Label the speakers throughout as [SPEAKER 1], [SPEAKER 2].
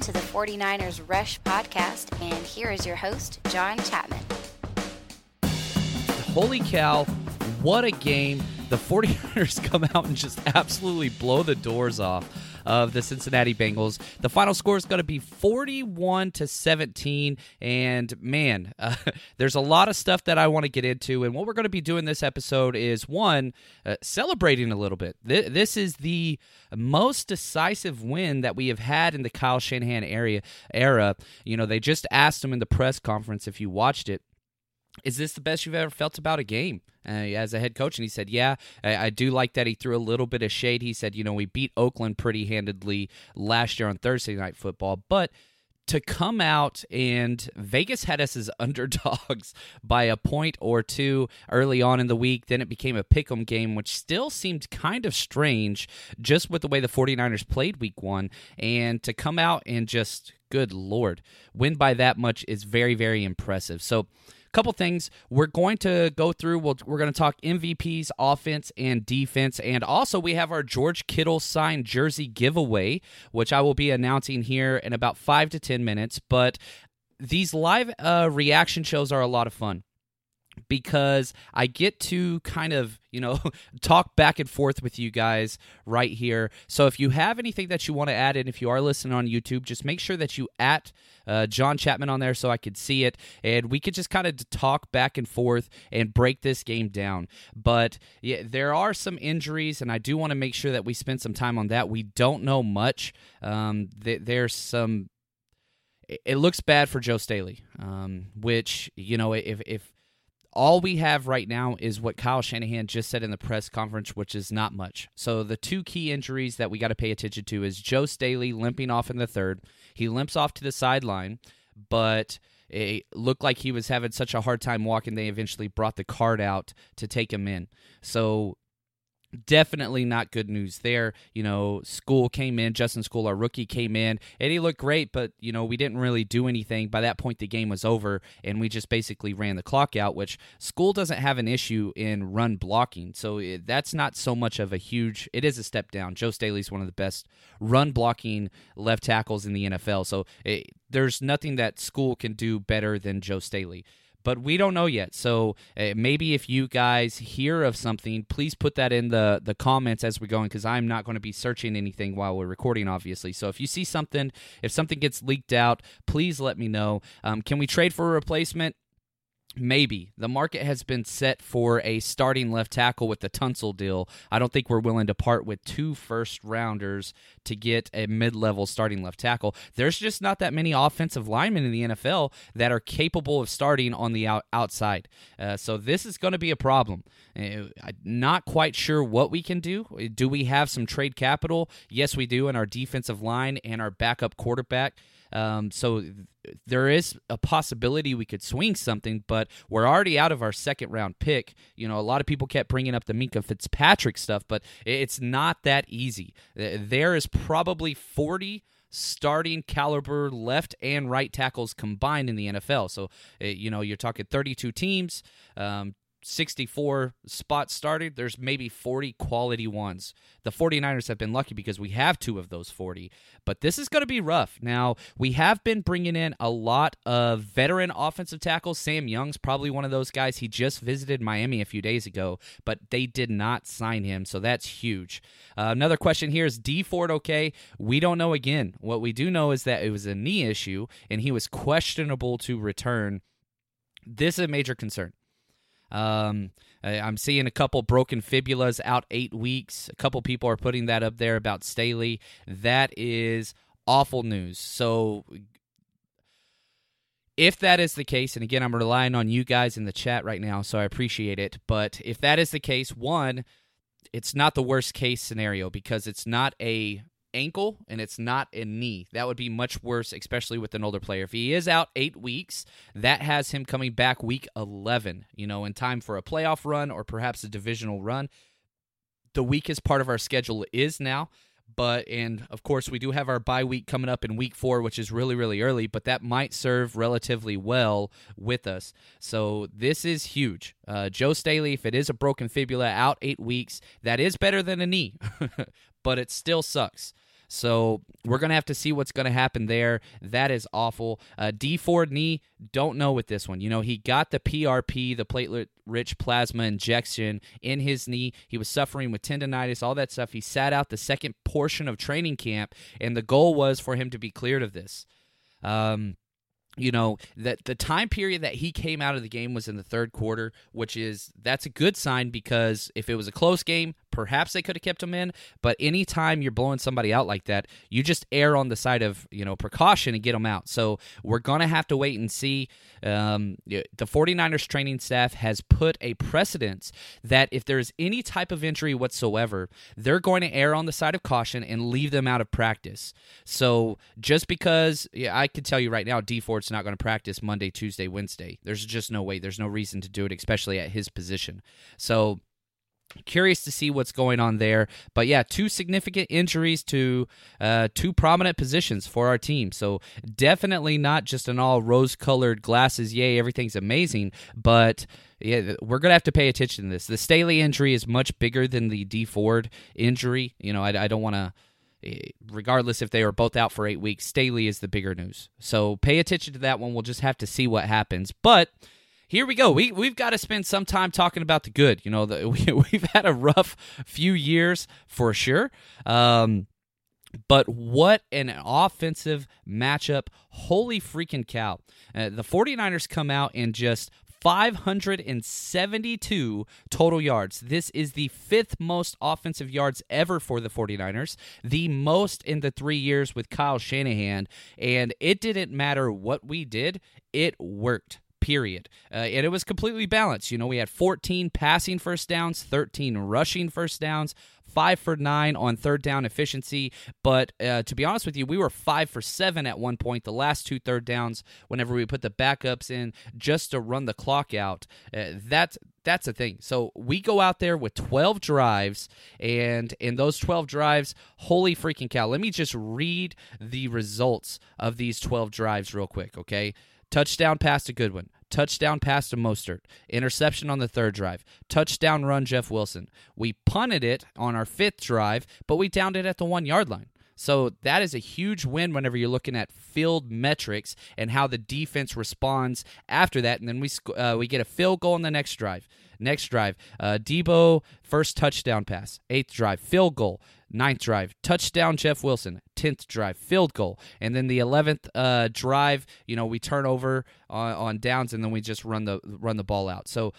[SPEAKER 1] To the 49ers Rush podcast, and here is your host, John Chapman.
[SPEAKER 2] Holy cow, what a game. The 49ers come out and just absolutely blow the doors off of the Cincinnati Bengals. The final score is going to be 41 to 17 and man, uh, there's a lot of stuff that I want to get into and what we're going to be doing this episode is one uh, celebrating a little bit. Th- this is the most decisive win that we have had in the Kyle Shanahan area era. You know, they just asked him in the press conference if you watched it is this the best you've ever felt about a game uh, as a head coach? And he said, yeah, I, I, do like that. He threw a little bit of shade. He said, you know, we beat Oakland pretty handedly last year on Thursday Night Football, but to come out and Vegas had us as underdogs by a point or two early on in the week. Then it became a pick 'em game, which still seemed kind of strange just with the way the 49ers played week one. And to come out and just, good Lord, win by that much is very, very impressive. So, couple things we're going to go through. we we are going to talk MVPs, offense, and defense. And also, we have our George Kittle signed jersey giveaway, which I will be announcing here in about five to 10 minutes. But these live uh, reaction shows are a lot of fun because I get to kind of, you know, talk back and forth with you guys right here. So if you have anything that you want to add in, if you are listening on YouTube, just make sure that you at uh, John Chapman on there so I could see it and we could just kind of talk back and forth and break this game down. But yeah, there are some injuries, and I do want to make sure that we spend some time on that. We don't know much. Um, th- there's some it looks bad for Joe Staley, um, which you know if if all we have right now is what Kyle Shanahan just said in the press conference, which is not much. So the two key injuries that we got to pay attention to is Joe Staley limping off in the third. He limps off to the sideline, but it looked like he was having such a hard time walking. They eventually brought the cart out to take him in. So definitely not good news there. You know, Skule came in, Justin Skule, our rookie, came in, and he looked great, but, you know, we didn't really do anything. By that point, the game was over, and we just basically ran the clock out, which Skule doesn't have an issue in run blocking. So it, that's not so much of a huge, it is a step down. Joe Staley's one of the best run blocking left tackles in the NFL. So it, there's nothing that Skule can do better than Joe Staley but we don't know yet. So uh, maybe if you guys hear of something, please put that in the the comments as we're going because I'm not going to be searching anything while we're recording, obviously. So if you see something, if something gets leaked out, please let me know. Um, can we trade for a replacement? Maybe. The market has been set for a starting left tackle with the Tunsil deal. I don't think we're willing to part with two first rounders to get a mid level starting left tackle. There's just not that many offensive linemen in the NFL that are capable of starting on the out- outside. Uh, so this is going to be a problem. Uh, not quite sure what we can do. Do we have some trade capital? Yes, we do in our defensive line and our backup quarterback. Um, so th- there is a possibility we could swing something, but we're already out of our second round pick. You know, a lot of people kept bringing up the Minkah Fitzpatrick stuff, but it's not that easy. There is probably 40 starting caliber left and right tackles combined in the NFL. So, eh, you know, you're talking 32 teams, um, 64 spots started, there's maybe 40 quality ones. The 49ers have been lucky because we have two of those 40, but this is going to be rough. Now, we have been bringing in a lot of veteran offensive tackles. Sam Young's probably one of those guys. He just visited Miami a few days ago, but they did not sign him, so that's huge. Uh, another question here is Dee Ford okay? We don't know again. What we do know is that it was a knee issue and he was questionable to return. This is a major concern. Um, I'm seeing a couple broken fibulas out eight weeks. A couple people are putting that up there about Staley. That is awful news. So, if that is the case, and again, I'm relying on you guys in the chat right now, so I appreciate it. But if that is the case, one, it's not the worst case scenario because it's not a ankle and it's not a knee. That would be much worse, especially with an older player. If he is out eight weeks, that has him coming back week 11, you know, in time for a playoff run or perhaps a divisional run. The weakest part of our schedule is now. But, and of course, we do have our bye week coming up in week four, which is really, really early, but that might serve relatively well with us. So, this is huge. Uh, Joe Staley, if it is a broken fibula out eight weeks, that is better than a knee, but it still sucks. So we're going to have to see what's going to happen there. That is awful. Uh, Dee Ford knee, don't know with this one. You know, he got the PRP, the platelet rich plasma injection in his knee. He was suffering with tendonitis, all that stuff. He sat out the second portion of training camp, and the goal was for him to be cleared of this. Um, you know that the time period that he came out of the game was in the third quarter which is that's a good sign because if it was a close game perhaps they could have kept him in but anytime you're blowing somebody out like that you just err on the side of you know precaution and get them out so we're gonna have to wait and see um, the 49ers training staff has put a precedence that if there's any type of injury whatsoever they're going to err on the side of caution and leave them out of practice so just because yeah, i can tell you right now Dee Ford's not going to practice Monday, Tuesday, Wednesday. There's just no way. There's no reason to do it, especially at his position. So curious to see what's going on there but yeah two significant injuries to uh, two prominent positions for our team so definitely not just an all rose colored glasses yay everything's amazing but yeah we're gonna have to pay attention to this the staley injury is much bigger than the Dee Ford injury you know i, I don't want to Eh, regardless if they are both out for eight weeks, Staley is the bigger news. So pay attention to that one. We'll just have to see what happens. But here we go. We we've got to spend some time talking about the good. You know, the, we, we've had a rough few years for sure. Um, but what an offensive matchup. Holy freaking cow. Uh, the 49ers come out and just 572 total yards. This is the fifth most offensive yards ever for the 49ers, the most in the three years with Kyle Shanahan. And it didn't matter what we did, it worked period. Uh, and it was completely balanced. You know, we had 14 passing first downs, 13 rushing first downs, five for nine on third down efficiency. But uh, to be honest with you, we were five for seven at one point. The last two third downs, whenever we put the backups in just to run the clock out, uh, that's that's the thing. So we go out there with 12 drives, and in those 12 drives, holy freaking cow! Let me just read the results of these 12 drives real quick, okay? Touchdown pass to Goodwin. Touchdown pass to Mostert. Interception on the third drive. Touchdown run Jeff Wilson. We punted it on our fifth drive, but we downed it at the one yard line. So that is a huge win whenever you're looking at field metrics and how the defense responds after that. And then we uh, we get a field goal in the next drive. Next drive, uh, Deebo first touchdown pass. Eighth drive, field goal. Ninth drive, touchdown Jeff Wilson. Tenth drive, field goal. And then the eleventh uh, drive, you know, we turn over on, on downs and then we just run the run the ball out. So,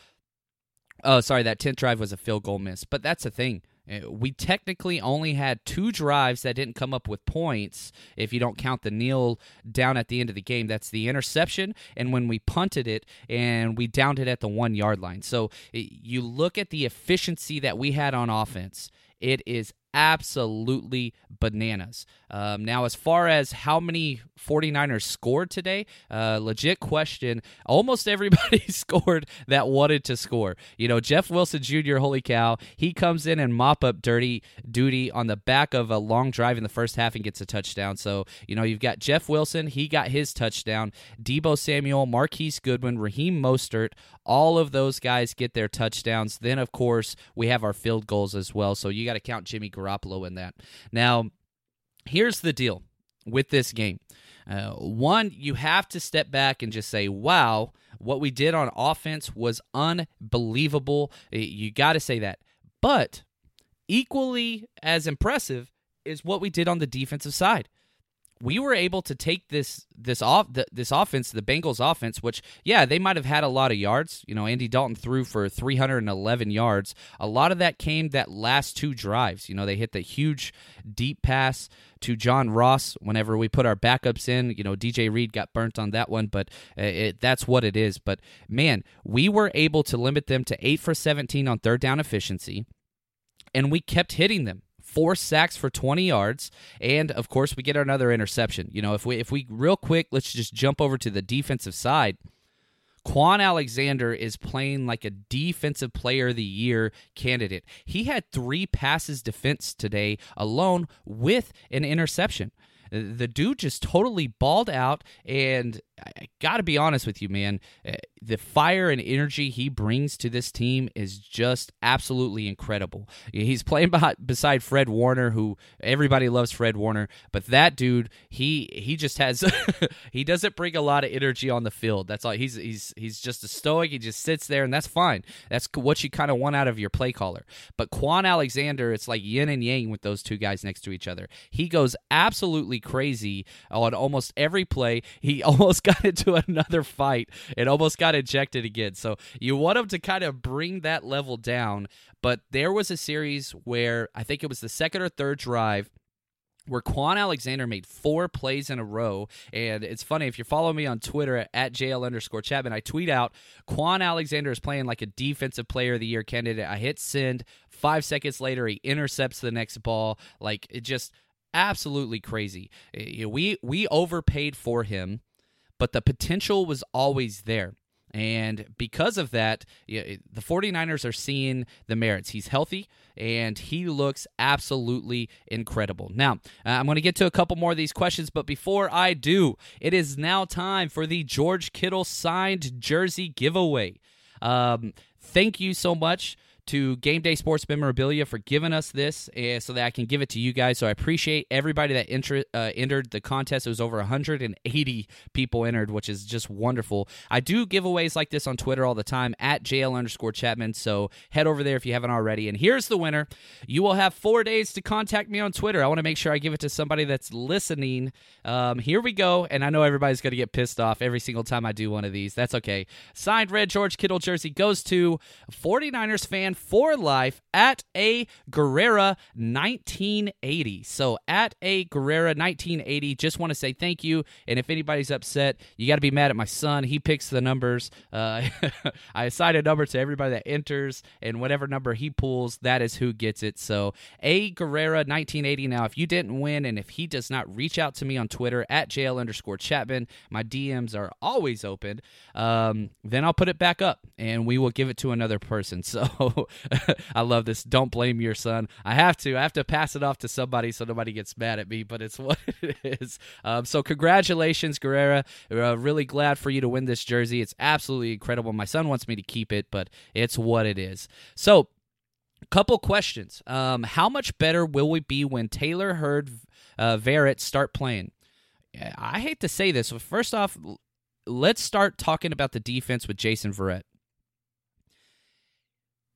[SPEAKER 2] oh, sorry, that tenth drive was a field goal miss. But that's the thing. Uh, we technically only had two drives that didn't come up with points if you don't count the kneel down at the end of the game. That's the interception, and when we punted it and we downed it at the one yard line. So you look at the efficiency that we had on offense it is absolutely bananas. Um, now, as far as how many 49ers scored today, uh, legit question. Almost everybody scored that wanted to score. You know, Jeff Wilson Jr., holy cow, he comes in and mop up dirty duty on the back of a long drive in the first half and gets a touchdown. So, you know, you've got Jeff Wilson, he got his touchdown. Deebo Samuel, Marquise Goodwin, Raheem Mostert, all of those guys get their touchdowns. Then, of course, we have our field goals as well. So you got to count Jimmy Garoppolo in that. Now, here's the deal with this game. Uh, one, you have to step back and just say, wow, what we did on offense was unbelievable. You got to say that. But equally as impressive is what we did on the defensive side we were able to take this this off this offense, the Bengals offense, which yeah, they might have had a lot of yards. You know, Andy Dalton threw for 311 yards. A lot of that came that last two drives. You know, they hit the huge deep pass to John Ross whenever we put our backups in. You know, DJ Reed got burnt on that one, but uh, it, that's what it is. But man, we were able to limit them to 8 for 17 on third down efficiency and we kept hitting them four sacks for 20 yards, and of course we get another interception. You know, if we if we real quick, let's just jump over to the defensive side. Kwon Alexander is playing like a defensive player of the year candidate. He had three passes defense today alone with an interception. The dude just totally balled out, and I got to be honest with you, man. Uh, the fire and energy he brings to this team is just absolutely incredible. He's playing beside Fred Warner, who everybody loves Fred Warner, but that dude, he he just has he doesn't bring a lot of energy on the field. That's all. He's he's he's just a stoic. He just sits there, and that's fine. That's what you kind of want out of your play caller. But Kwon Alexander, it's like yin and yang with those two guys next to each other. He goes absolutely crazy on almost every play. He almost got into another fight and almost got ejected again. So you want him to kind of bring that level down. But there was a series where I think it was the second or third drive where Kwon Alexander made four plays in a row. And it's funny, if you're following me on Twitter at JL underscore Chapman, I tweet out Kwon Alexander is playing like a defensive player of the year candidate. I hit send. Five seconds later, he intercepts the next ball. Like, it just absolutely crazy. Eh, we, we overpaid for him but the potential was always there. And because of that, the 49ers are seeing the merits. He's healthy and he looks absolutely incredible. Now, uh, I'm going to get to a couple more of these questions, but before I do, it is now time for the George Kittle signed jersey giveaway. Um, thank you so much to Game Day Sports Memorabilia for giving us this uh, so that I can give it to you guys. So I appreciate everybody that uh, entered the contest. It was over 180 people entered, which is just wonderful. I do giveaways like this on Twitter all the time at JL underscore Chapman. So head over there if you haven't already. And here's the winner. You will have four days to contact me on Twitter. I want to make sure I give it to somebody that's listening. Um, here we go. And I know everybody's going to get pissed off every single time I do one of these. That's okay. Signed red George Kittle jersey goes to 49ers fan for life at a Guerrera 1980. So at a Guerrera 1980, just want to say thank you. And if anybody's upset, you got to be mad at my son. He picks the numbers. Uh, I assign a number to everybody that enters, and whatever number he pulls, that is who gets it. So a Guerrera 1980. Now, if you didn't win, and if he does not reach out to me on Twitter at JL underscore Chapman, my DMs are always open. Um, then I'll put it back up, and we will give it to another person. So I love this. Don't blame your son. I have to. I have to pass it off to somebody so nobody gets mad at me, but it's what it is. Um, so congratulations, Guerrera. Uh, really glad for you to win this jersey. It's absolutely incredible. My son wants me to keep it, but it's what it is. So couple questions. Um, how much better will we be when Taylor Heard uh, Verrett start playing? I hate to say this. but First off, let's start talking about the defense with Jason Verrett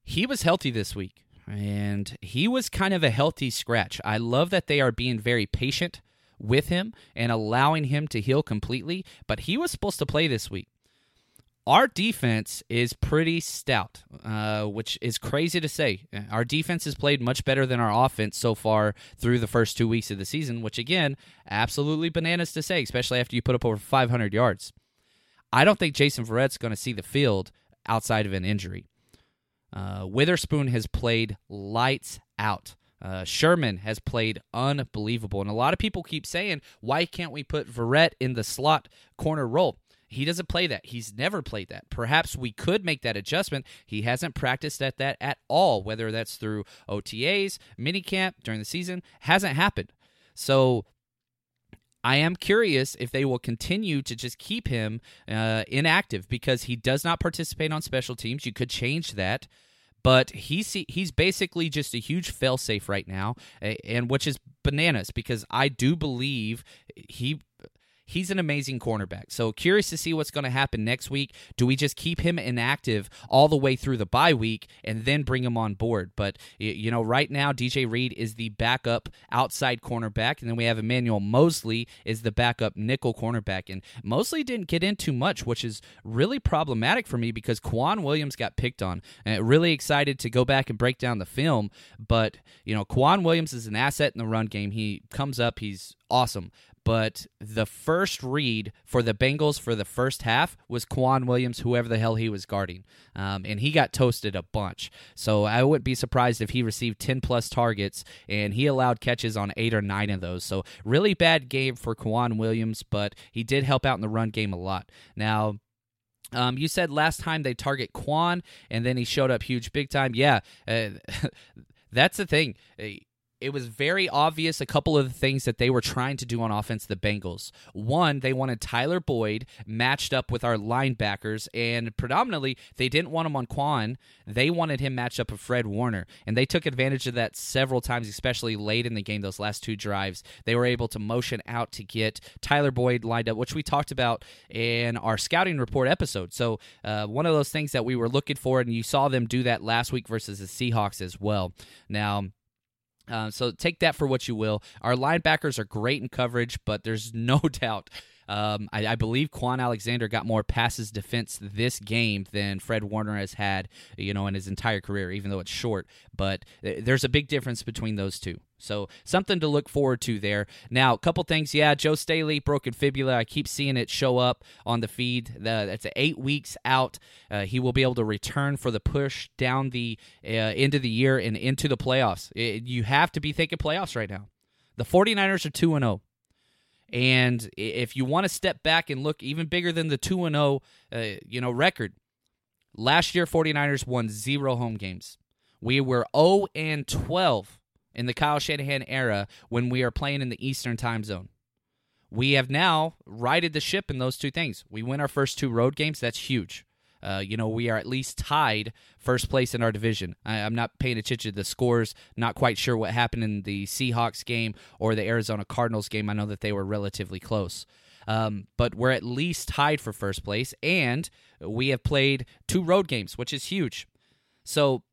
[SPEAKER 2] he was healthy this week and he was kind of a healthy scratch. I love that they are being very patient with him and allowing him to heal completely, but he was supposed to play this week. Our defense is pretty stout, uh, which is crazy to say. Our defense has played much better than our offense so far through the first two weeks of the season, which, again, absolutely bananas to say, especially after you put up over 500 yards. I don't think Jason Verrett's going to see the field outside of an injury. Uh, Witherspoon has played lights out. Uh, Sherman has played unbelievable. And a lot of people keep saying, why can't we put Verrett in the slot corner role? He doesn't play that. He's never played that. Perhaps we could make that adjustment. He hasn't practiced at that at all, whether that's through OTAs, minicamp during the season, hasn't happened. So I am curious if they will continue to just keep him uh, inactive because he does not participate on special teams. You could change that but he's he's basically just a huge failsafe right now, and which is bananas because I do believe he He's an amazing cornerback. So curious to see what's going to happen next week. Do we just keep him inactive all the way through the bye week and then bring him on board? But you know, right now DJ Reed is the backup outside cornerback, and then we have Emmanuel Moseley is the backup nickel cornerback. And Moseley didn't get in too much, which is really problematic for me because K'Waun Williams got picked on. And really excited to go back and break down the film, but you know, K'Waun Williams is an asset in the run game. He comes up, he's awesome but the first read for the Bengals for the first half was K'Waun Williams, whoever the hell he was guarding. Um, and he got toasted a bunch. So I wouldn't be surprised if he received 10 plus targets and he allowed catches on eight or nine of those. So really bad game for K'Waun Williams, but he did help out in the run game a lot. Now, um, you said last time they target Kwon, and then he showed up huge big time. Yeah, uh, that's the thing it was very obvious a couple of the things that they were trying to do on offense, the Bengals. One, they wanted Tyler Boyd matched up with our linebackers, and predominantly, they didn't want him on Kwon. They wanted him matched up with Fred Warner, and they took advantage of that several times, especially late in the game, those last two drives. They were able to motion out to get Tyler Boyd lined up, which we talked about in our scouting report episode. So, uh, one of those things that we were looking for, and you saw them do that last week versus the Seahawks as well. Now, uh, so take that for what you will. Our linebackers are great in coverage, but there's no doubt. Um, I, I, believe Kwon Alexander got more passes defense this game than Fred Warner has had, you know, in his entire career, even though it's short. But th- there's a big difference between those two. So something to look forward to there. Now, a couple things. Yeah, Joe Staley broken fibula. I keep seeing it show up on the feed. That's eight weeks out. Uh, he will be able to return for the push down the uh, end of the year and into the playoffs. It, you have to be thinking playoffs right now. The 49ers are 2 and 0. And if you want to step back and look even bigger than the 2 and 0, uh, you know, record. Last year 49ers won 0 home games. We were 0 and 12 in the Kyle Shanahan era when we are playing in the Eastern time zone. We have now righted the ship in those two things. We win our first two road games. That's huge. Uh, you know, we are at least tied first place in our division. I, am not paying attention to the scores. Not quite sure what happened in the Seahawks game or the Arizona Cardinals game. I know that they were relatively close. Um, but we're at least tied for first place, and we have played two road games, which is huge. So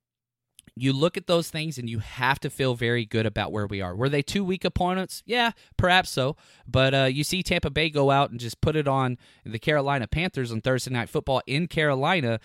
[SPEAKER 2] you look at those things and you have to feel very good about where we are. Were they two weak opponents? Yeah, perhaps so. But uh, you see Tampa Bay go out and just put it on the Carolina Panthers on Thursday Night Football in Carolina.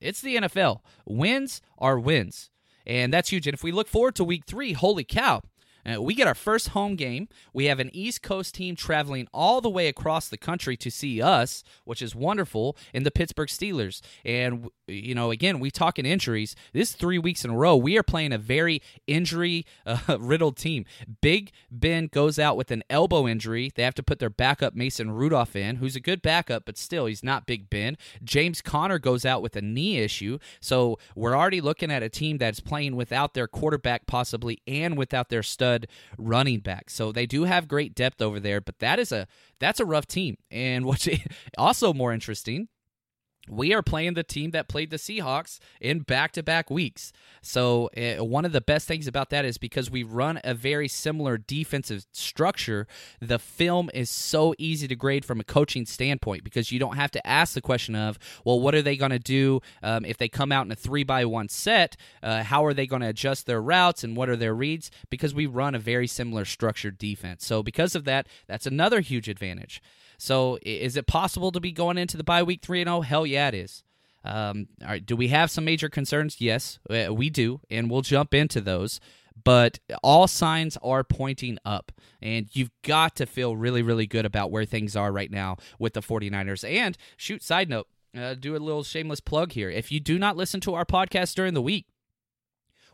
[SPEAKER 2] It's the NFL. Wins are wins. And that's huge. And if we look forward to week three, holy cow, uh, we get our first home game. We have an East Coast team traveling all the way across the country to see us, which is wonderful, in the Pittsburgh Steelers. And, you know, again, we talking injuries. This three weeks in a row, we are playing a very injury uh, riddled team. Big Ben goes out with an elbow injury. They have to put their backup Mason Rudolph in, who's a good backup, but still, he's not Big Ben. James Conner goes out with a knee issue. So we're already looking at a team that's playing without their quarterback, possibly, and without their stud stud running back. So they do have great depth over there, but that is a that's a rough team. And what's also more interesting we are playing the team that played the Seahawks in back to back weeks. So, uh, one of the best things about that is because we run a very similar defensive structure, the film is so easy to grade from a coaching standpoint because you don't have to ask the question of, well, what are they going to do um, if they come out in a three by one set? Uh, how are they going to adjust their routes and what are their reads? Because we run a very similar structured defense. So, because of that, that's another huge advantage. So is it possible to be going into the bye week 3 0? Hell yeah, it is. Um, all right, do we have some major concerns? Yes, uh, we do, and we'll jump into those. But all signs are pointing up, and you've got to feel really, really good about where things are right now with the 49ers. And shoot, side note, uh, do a little shameless plug here. If you do not listen to our podcast during the week,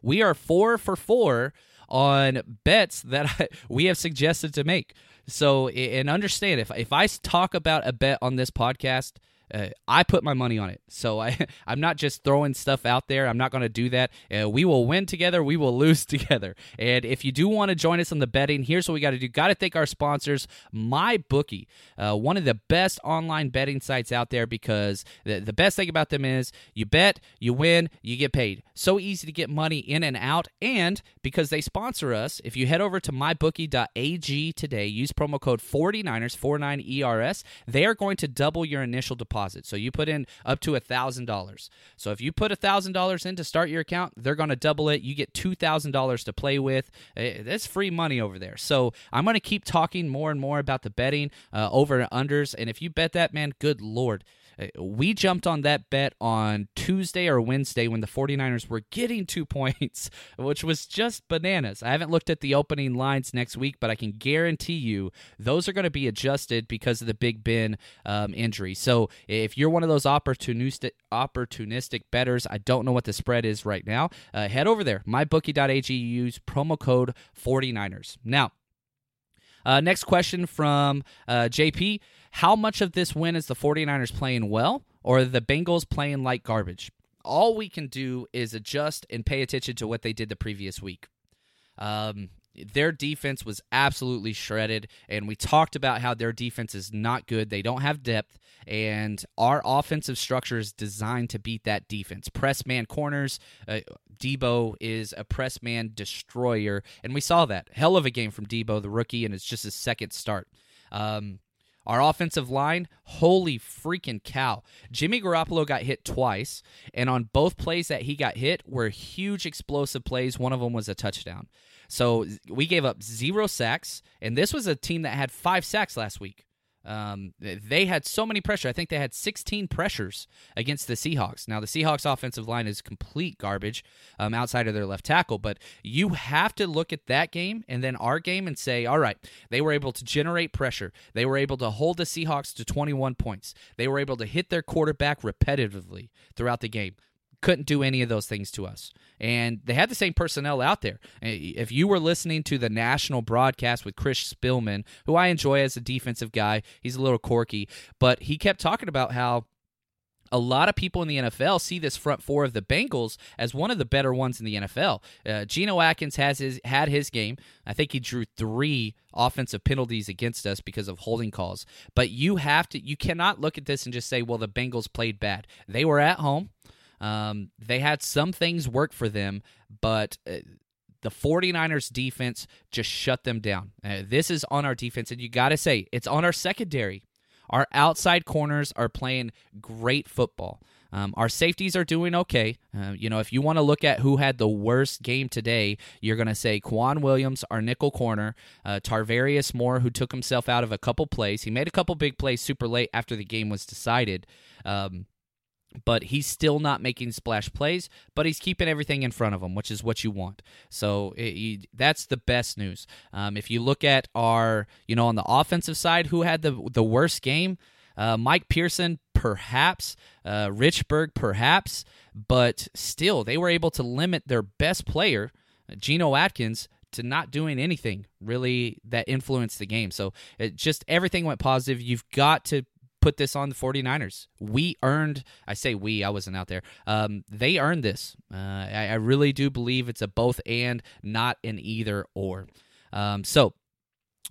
[SPEAKER 2] we are four for four on bets that I, we have suggested to make. So, and understand if if I talk about a bet on this podcast, uh, I put my money on it. So I, I'm not just throwing stuff out there. I'm not going to do that. Uh, we will win together. We will lose together. And if you do want to join us on the betting, here's what we got to do. Got to thank our sponsors, MyBookie, uh, one of the best online betting sites out there because the, the best thing about them is you bet, you win, you get paid. So easy to get money in and out. And because they sponsor us, if you head over to mybookie.ag today, use promo code 49ers, 49ERS, they are going to double your initial deposit deposit. So you put in up to $1,000. So if you put $1,000 in to start your account, they're going to double it. You get $2,000 to play with. Eh, that's free money over there. So I'm going to keep talking more and more about the betting uh, over and unders. And if you bet that, man, good Lord. Uh, we jumped on that bet on Tuesday or Wednesday when the 49ers were getting two points, which was just bananas. I haven't looked at the opening lines next week, but I can guarantee you those are going to be adjusted because of the Big Ben um, injury. So if you're one of those opportunistic opportunistic betters, I don't know what the spread is right now. Uh, head over there, mybookie.ag. Use promo code 49ers. Now, uh, next question from uh, JP. How much of this win is the 49ers playing well or the Bengals playing like garbage? All we can do is adjust and pay attention to what they did the previous week. Um, their defense was absolutely shredded, and we talked about how their defense is not good. They don't have depth, and our offensive structure is designed to beat that defense. Press man corners. Uh, Deebo is a press man destroyer, and we saw that. Hell of a game from Deebo, the rookie, and it's just his second start. Um, our offensive line, holy freaking cow. Jimmy Garoppolo got hit twice, and on both plays that he got hit were huge explosive plays. One of them was a touchdown. So we gave up zero sacks, and this was a team that had five sacks last week. Um, they had so many pressure. I think they had 16 pressures against the Seahawks. Now, the Seahawks offensive line is complete garbage um, outside of their left tackle, but you have to look at that game and then our game and say, all right, they were able to generate pressure. They were able to hold the Seahawks to 21 points. They were able to hit their quarterback repetitively throughout the game couldn't do any of those things to us. And they had the same personnel out there. If you were listening to the national broadcast with Chris Spielman, who I enjoy as a defensive guy, he's a little quirky, but he kept talking about how a lot of people in the NFL see this front four of the Bengals as one of the better ones in the NFL. Uh, Geno Atkins has his had his game. I think he drew three offensive penalties against us because of holding calls. But you have to you cannot look at this and just say, well, the Bengals played bad. They were at home. Um, they had some things work for them, but uh, the 49ers defense just shut them down. Uh, this is on our defense, and you got to say, it's on our secondary. Our outside corners are playing great football. Um, our safeties are doing okay. Uh, you know, if you want to look at who had the worst game today, you're going to say K'Waun Williams, our nickel corner, uh, Tarvarius Moore, who took himself out of a couple plays. He made a couple big plays super late after the game was decided. Um, but he's still not making splash plays, but he's keeping everything in front of him, which is what you want. So it, that's the best news. Um, if you look at our, you know, on the offensive side, who had the the worst game? Uh, Mike Person, perhaps. Uh, Richburg, perhaps. But still, they were able to limit their best player, Geno Atkins, to not doing anything really that influenced the game. So it just everything went positive. You've got to put this on the 49ers. We earned, I say we, I wasn't out there. Um, they earned this. Uh, I, I, really do believe it's a both and, not an either or. Um, so,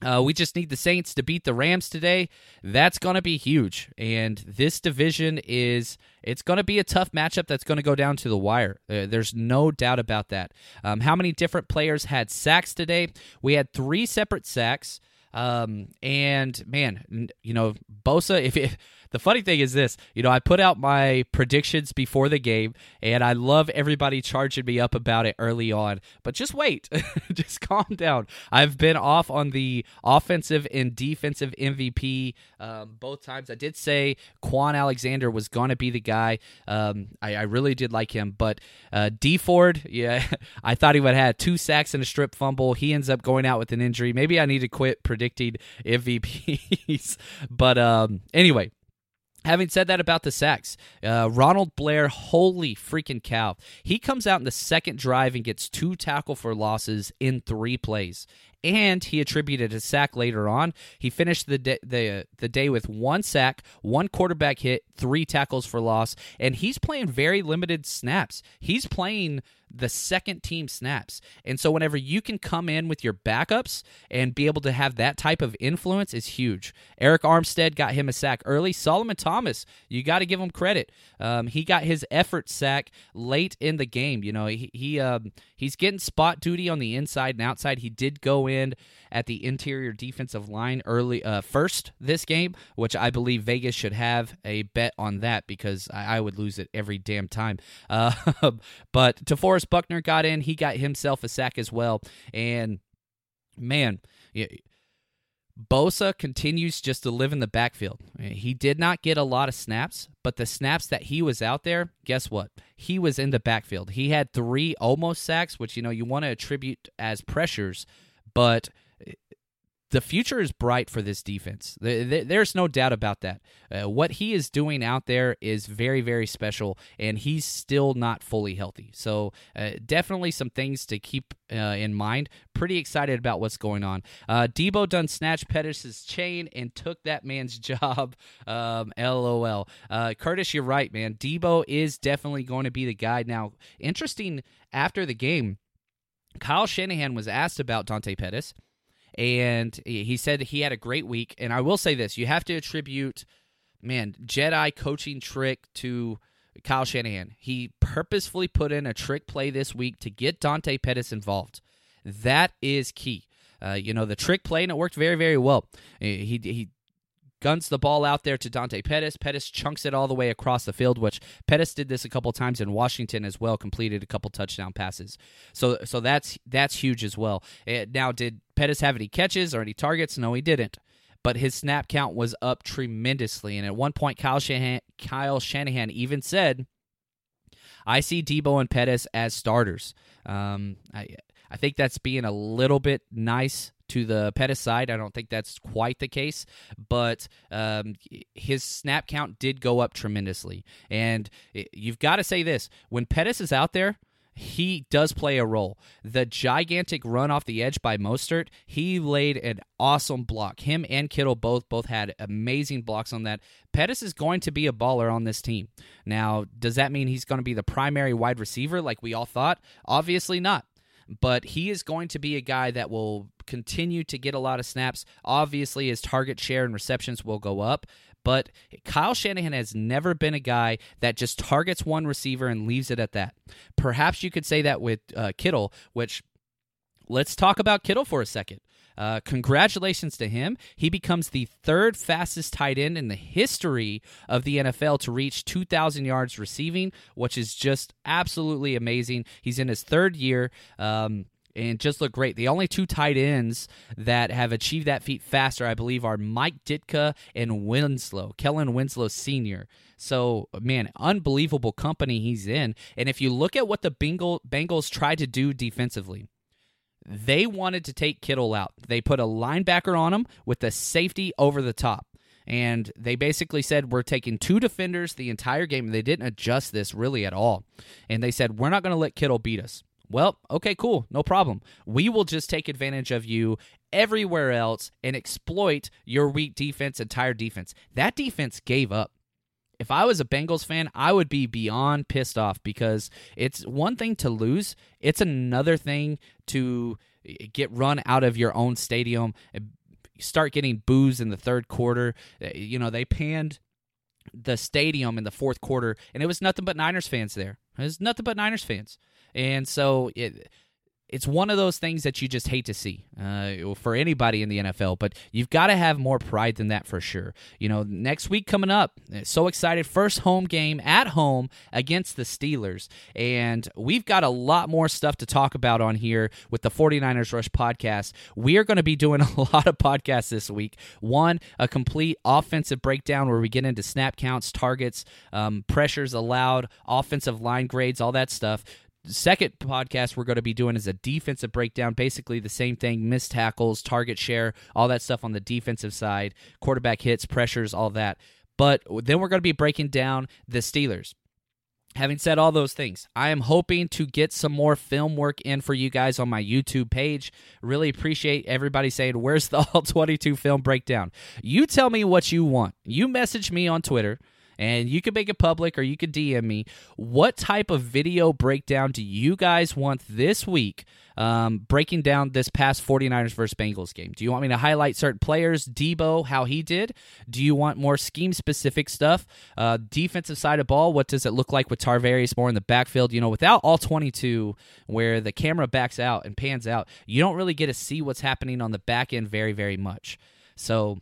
[SPEAKER 2] uh, we just need the Saints to beat the Rams today. That's going to be huge. And this division is, it's going to be a tough matchup that's going to go down to the wire. Uh, there's no doubt about that. Um, how many different players had sacks today? We had three separate sacks. Um, and man, you know, Bosa, if it, the funny thing is this, you know, I put out my predictions before the game, and I love everybody charging me up about it early on. But just wait, just calm down. I've been off on the offensive and defensive MVP um, both times. I did say Kwon Alexander was going to be the guy. Um, I, I, really did like him, but uh, Dee Ford, yeah, I thought he would have two sacks and a strip fumble. He ends up going out with an injury. Maybe I need to quit predicting MVPs. but um, anyway, Having said that about the sacks, uh, Ronald Blair, holy freaking cow. He comes out in the second drive and gets two tackle for losses in three plays. And he attributed a sack later on. He finished the the the day with one sack, one quarterback hit, three tackles for loss, and he's playing very limited snaps. He's playing the second team snaps. And so whenever you can come in with your backups and be able to have that type of influence is huge. Arik Armstead got him a sack early. Solomon Thomas, you got to give him credit. Um, he got his effort sack late in the game. You know, he, he um, he's getting spot duty on the inside and outside. He did go in at the interior defensive line early uh, first this game, which I believe Vegas should have a bet on that because I, I would lose it every damn time. Uh, but DeForest Buckner got in, he got himself a sack as well, and man. Bosa continues just to live in the backfield. He did not get a lot of snaps, but the snaps that he was out there, guess what? He was in the backfield. He had three almost sacks, which you know you want to attribute as pressures, but the future is bright for this defense. There's no doubt about that. Uh, what he is doing out there is very, very special, and he's still not fully healthy. So, uh, definitely some things to keep uh, in mind. Pretty excited about what's going on. Uh, Deebo done snatched Pettis' chain and took that man's job. Um, LOL. Uh, Curtis, you're right, man. Deebo is definitely going to be the guy. Now, interesting after the game, Kyle Shanahan was asked about Dante Pettis and he said he had a great week. And I will say this: you have to attribute, man, Jedi coaching trick to Kyle Shanahan. He purposefully put in a trick play this week to get Dante Pettis involved. That is key. Uh, you know the trick play, and it worked very, very well. He he guns the ball out there to Dante Pettis. Pettis chunks it all the way across the field, which Pettis did this a couple times in Washington as well. Completed a couple touchdown passes, so so that's that's huge as well. It, eh, now, did Pettis have any catches or any targets? No, he didn't. But his snap count was up tremendously, and at one point, Kyle Shanahan, Kyle Shanahan even said, "I see Deebo and Pettis as starters." Um, I I think that's being a little bit nice to the Pettis side. I don't think that's quite the case, but um, his snap count did go up tremendously. And you've got to say this when Pettis is out there, he does play a role. The gigantic run off the edge by Mostert, he laid an awesome block. Him and Kittle both both had amazing blocks on that. Pettis is going to be a baller on this team. Now, does that mean he's going to be the primary wide receiver like we all thought? Obviously not but he is going to be a guy that will continue to get a lot of snaps. Obviously, his target share and receptions will go up. But Kyle Shanahan has never been a guy that just targets one receiver and leaves it at that. Perhaps you could say that with uh, Kittle, which let's talk about Kittle for a second. Uh, congratulations to him. He becomes the third fastest tight end in the history of the NFL to reach 2,000 yards receiving, which is just absolutely amazing. He's in his third year. Um, and just look great. The only two tight ends that have achieved that feat faster, I believe, are Mike Ditka and Winslow, Kellen Winslow Sr. So, man, unbelievable company he's in. And if you look at what the Bengal, Bengals tried to do defensively, they wanted to take Kittle out. They put a linebacker on him with the safety over the top. And they basically said, We're taking two defenders the entire game. They didn't adjust this really at all. And they said, We're not going to let Kittle beat us. Well, okay, cool. No problem. We will just take advantage of you everywhere else and exploit your weak defense, entire defense. That defense gave up if I was a Bengals fan, I would be beyond pissed off because it's one thing to lose, it's another thing to get run out of your own stadium, eh, start getting boos in the third quarter. Eh, you know, they panned the stadium in the fourth quarter, and it was nothing but Niners fans there. It was nothing but Niners fans. And so it it's one of those things that you just hate to see uh, for anybody in the NFL. But you've got to have more pride than that for sure. You know, next week coming up, so excited. First home game at home against the Steelers. And we've got a lot more stuff to talk about on here with the 49ers Rush podcast. We are going to be doing a lot of podcasts this week. One, a complete offensive breakdown where we get into snap counts, targets, um, pressures allowed, offensive line grades, all that stuff second podcast we're going to be doing is a defensive breakdown basically the same thing missed tackles target share all that stuff on the defensive side quarterback hits pressures all that But then we're going to be breaking down the Steelers. Having said all those things, I am hoping to get some more film work in for you guys on my YouTube page. Really appreciate everybody saying, Where's the all 22 film breakdown? You tell me what you want. You message me on Twitter and you can make it public or you could DM me. What type of video breakdown do you guys want this week? Um, breaking down this past 49ers versus Bengals game. Do you want me to highlight certain players, Deebo, how he did? Do you want more scheme specific stuff? Uh, defensive side of ball, what does it look like with Tarvarius Moore in the backfield? You know, without all 22, where the camera backs out and pans out, you don't really get to see what's happening on the back end very, very much. So,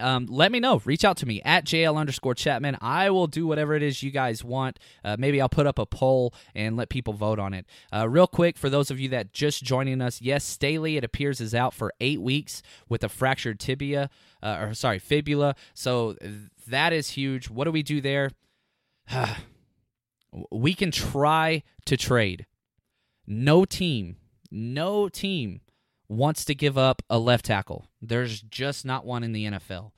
[SPEAKER 2] um, let me know. Reach out to me at JL underscore Chapman. I will do whatever it is you guys want. Uh, maybe I'll put up a poll and let people vote on it. Uh, real quick, for those of you that just joining us, yes, Staley, it appears, is out for eight weeks with a fractured tibia, uh, or sorry, fibula. So that is huge. What do we do there? we can try to trade. No team, no team wants to give up a left tackle. There's just not one in the NFL.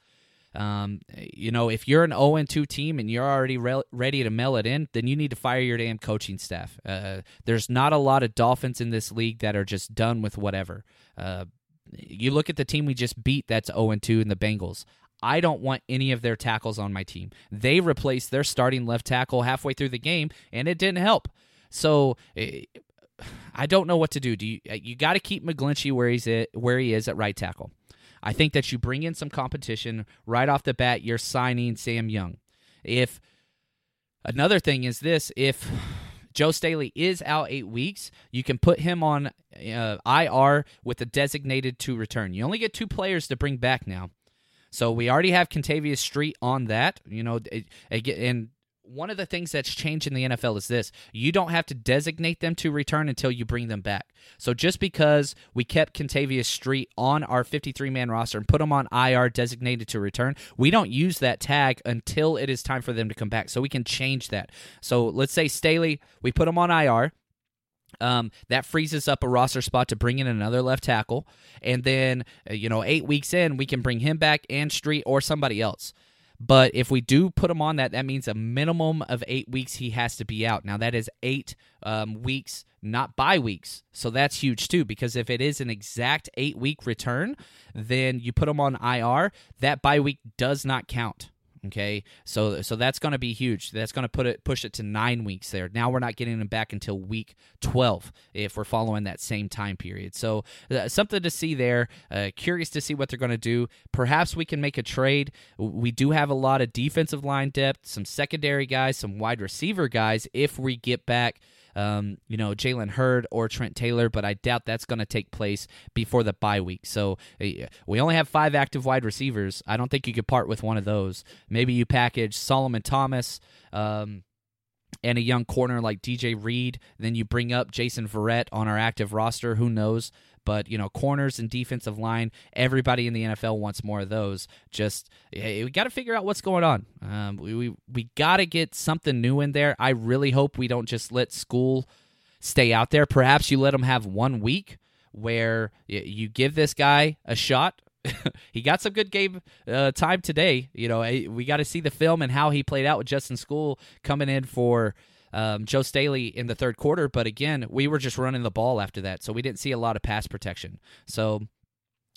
[SPEAKER 2] Um, you know, if you're an 0 2 team and you're already re- ready to mail it in, then you need to fire your damn coaching staff. Uh, there's not a lot of Dolphins in this league that are just done with whatever. Uh, you look at the team we just beat that's 0 2 in the Bengals. I don't want any of their tackles on my team. They replaced their starting left tackle halfway through the game, and it didn't help. So eh, I don't know what to do. Do you uh, you got to keep McGlinchey where he's at, where he is at right tackle? I think that you bring in some competition right off the bat. You're signing Sam Young. If another thing is this, if Joe Staley is out eight weeks, you can put him on uh, IR with a designated to return. You only get two players to bring back now. So we already have Kentavius Street on that, you know, and one of the things that's changed in the NFL is this you don't have to designate them to return until you bring them back. So just because we kept Kentavius Street on our 53 man roster and put him on IR designated to return, we don't use that tag until it is time for them to come back. So we can change that. So let's say Staley, we put him on IR. Um, that freezes up a roster spot to bring in another left tackle. And then, uh, you know, eight weeks in, we can bring him back and Street or somebody else. But if we do put him on that, that means a minimum of eight weeks he has to be out. Now, that is eight um, weeks, not bye weeks. So that's huge too, because if it is an exact eight week return, then you put him on IR, that bye week does not count. Okay, so so that's going to be huge. That's going to put it push it to nine weeks there. Now we're not getting them back until week twelve if we're following that same time period. So uh, something to see there. Uh, curious to see what they're going to do. Perhaps we can make a trade. We do have a lot of defensive line depth, some secondary guys, some wide receiver guys. If we get back um, you know, Jalen Hurd or Trent Taylor, but I doubt that's going to take place before the bye week. So uh, we only have five active wide receivers. I don't think you could part with one of those. Maybe you package Solomon Thomas. Um, and a young corner like DJ Reed. Then you bring up Jason Verrett on our active roster. Who knows? But you know, corners and defensive line, everybody in the NFL wants more of those. Just we got to figure out what's going on. Um, we we, we got to get something new in there. I really hope we don't just let Skule stay out there. Perhaps you let them have one week where you give this guy a shot. he got some good game uh, time today. You know, we got to see the film and how he played out with Justin Skule coming in for um, Joe Staley in the third quarter. But again, we were just running the ball after that, so we didn't see a lot of pass protection. So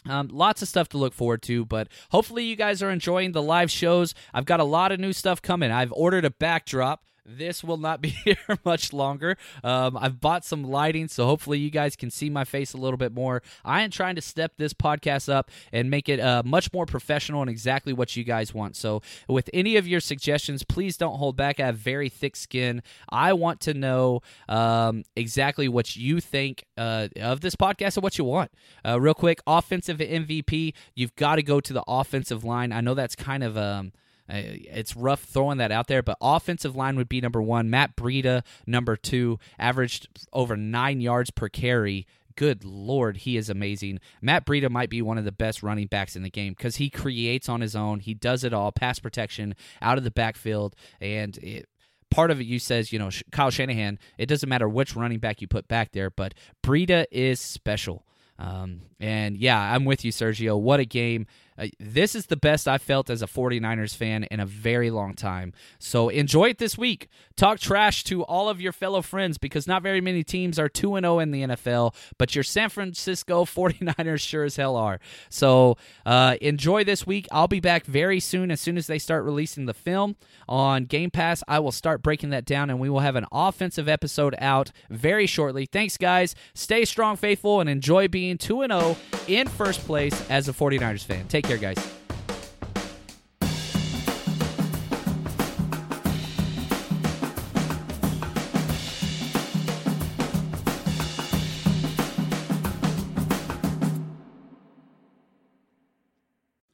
[SPEAKER 2] um, lots of stuff to look forward to, but hopefully you guys are enjoying the live shows. I've got a lot of new stuff coming. I've ordered a backdrop this will not be here much longer. Um, I've bought some lighting, so hopefully you guys can see my face a little bit more. I am trying to step this podcast up and make it uh, much more professional and exactly what you guys want. So, with any of your suggestions, please don't hold back. I have very thick skin. I want to know um, exactly what you think uh, of this podcast and what you want. Uh, real quick, offensive MVP, you've got to go to the offensive line. I know that's kind of. Um, it's rough throwing that out there, but offensive line would be number one. Matt Breida, number two, averaged over nine yards per carry. Good Lord, he is amazing. Matt Breida might be one of the best running backs in the game because he creates on his own. He does it all pass protection, out of the backfield, and it, part of it you says you know Kyle Shanahan. It doesn't matter which running back you put back there, but Breida is special. Um, and yeah, I'm with you, Sergio. What a game! Uh, this is the best I've felt as a 49ers fan in a very long time. So enjoy it this week. Talk trash to all of your fellow friends because not very many teams are 2 0 in the NFL, but your San Francisco 49ers sure as hell are. So uh, enjoy this week. I'll be back very soon. As soon as they start releasing the film on Game Pass, I will start breaking that down and we will have an offensive episode out very shortly. Thanks, guys. Stay strong, faithful, and enjoy being 2 0 in first place as a 49ers fan. Take care, guys.